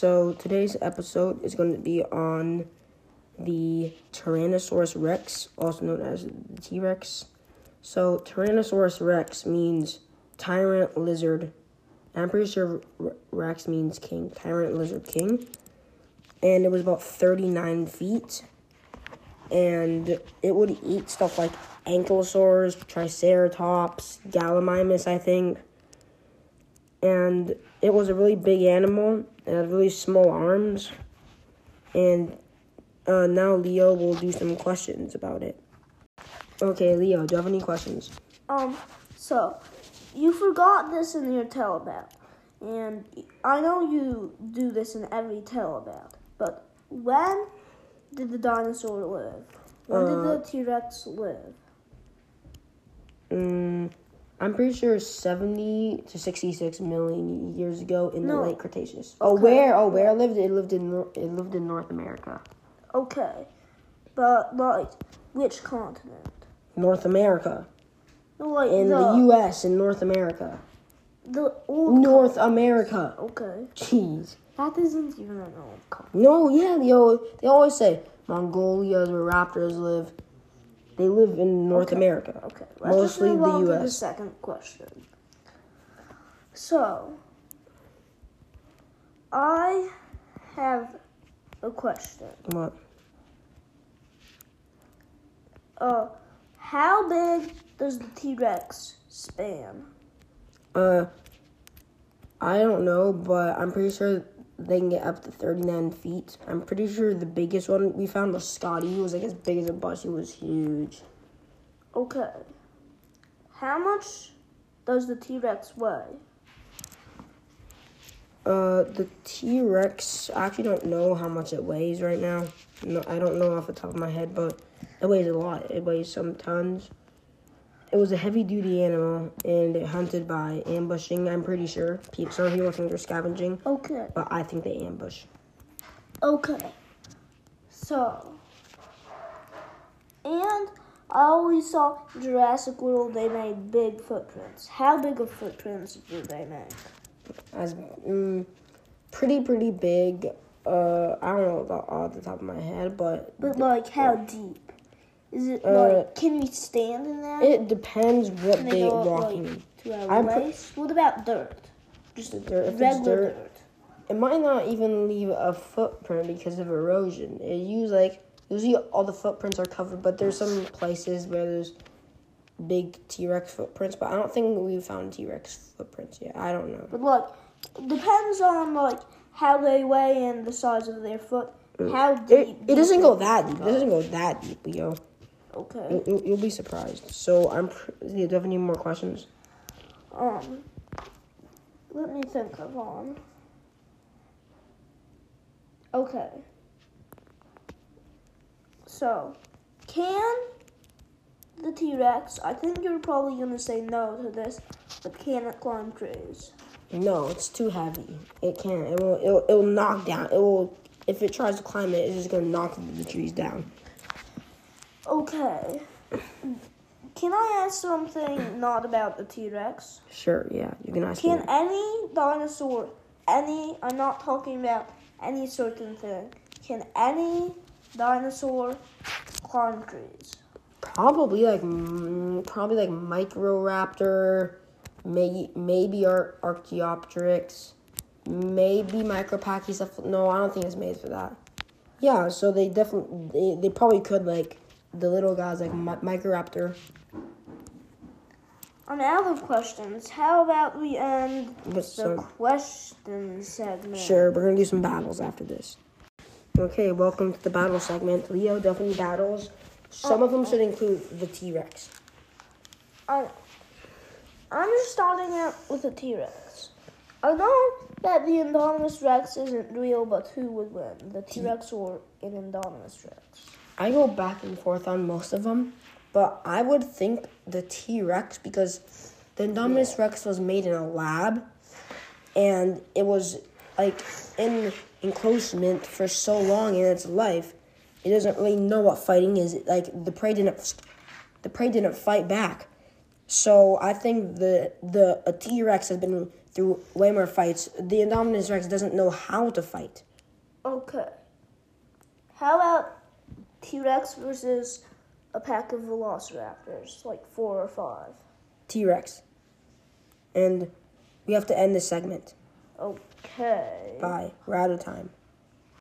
So today's episode is going to be on the Tyrannosaurus Rex, also known as the T Rex. So Tyrannosaurus Rex means tyrant lizard. I'm pretty sure Rex means king, tyrant lizard king. And it was about 39 feet. And it would eat stuff like ankylosaurs, triceratops, gallimimus, I think. And it was a really big animal. It had really small arms. And uh, now Leo will do some questions about it. Okay, Leo, do you have any questions? Um, so you forgot this in your tell about, and I know you do this in every tell about. But when did the dinosaur live? When did the Uh, T Rex live? Mm, I'm pretty sure 70 to 66 million years ago in the late Cretaceous. Oh, Okay. where? Oh, where it lived? It lived in it lived in North America. Okay, but like which continent? North America. Like In the, the U.S. in North America. the old North America. Okay, Jeez. that isn't even an old continent. No, yeah, they always, they always say Mongolia is where raptors live. They live in North Okay. America. Okay, let's Mostly the on to the U.S. second question. So, I have a question. What? Uh, how big does the T Rex span? Uh, I don't know, but I'm pretty sure they can get up to 39 feet. I'm pretty sure the biggest one we found was Scotty. He was like as big as a bus. He was huge. Okay. How much does the T Rex weigh? Uh, the T Rex. I actually don't know how much it weighs right now. No, I don't know off the top of my head, but it weighs a lot. It weighs some tons. It was a heavy duty animal and it hunted by ambushing. I'm pretty sure. Some people think they're scavenging, Okay. but I think they ambush. Okay. So, and I always saw Jurassic World they made big footprints. How big of footprints did they make? as mm, pretty pretty big. Uh, I don't know off the top of my head, but But like how deep? Is it Uh, like can we stand in there? it depends what Can they go up, walking. like, to our I'm what about dirt? Just the dirt. If it's regular dirt- dirt. It might not even leave a footprint because of erosion. It use like usually all the footprints are covered, but there's some places where there's big T Rex footprints. But I don't think we found T Rex footprints yet. I don't know. But like it depends on like how they weigh and the size of their foot. How deep? It, it doesn't go that deep. It doesn't go that deep, Leo. Okay. You- you- You'll be surprised. So I'm. Pr- do you have any more questions? Um, let me think of one. Okay. So, can the T Rex, I think you're probably going to say no to this, but can it climb trees? No, it's too heavy. It can't. It will. It'll, it'll knock down. It will. If it tries to climb it, it's just gonna knock the trees down. Okay. Can I ask something not about the T Rex? Sure. Yeah. You can ask Can me. any dinosaur, any, I'm not talking about any certain thing, can any dinosaur climb trees? Probably like mm, probably like Microraptor, maybe maybe Ar- Archaeopteryx, maybe Micropachycephalus. No, I don't think it's made for that. Yeah, so they definitely they, they probably could like the little guys like Mi- Microraptor. I'm out of questions. How about we end But the question segment? Sure, we're gonna do some battles after this. Okay, welcome to the battle segment. Leo definitely battles. Some of them should include the T Rex. I, I'm just starting out with the T Rex. I know that the Indominus Rex isn't real, but who would win, the T Rex or an Indominus Rex? I go back and forth on most of them, but I would think the T Rex because the Indominus Rex was made in a lab, and it was like in enclosement for so long in its life, it doesn't really know what fighting is. Like the prey didn't, the prey didn't fight back. So I think the the a T Rex has been through way more fights. The Indominus Rex doesn't know how to fight. Okay. How about T Rex versus a pack of velociraptors, like four or five? T Rex. And we have to end this segment. Okay. Bye. We're out of time.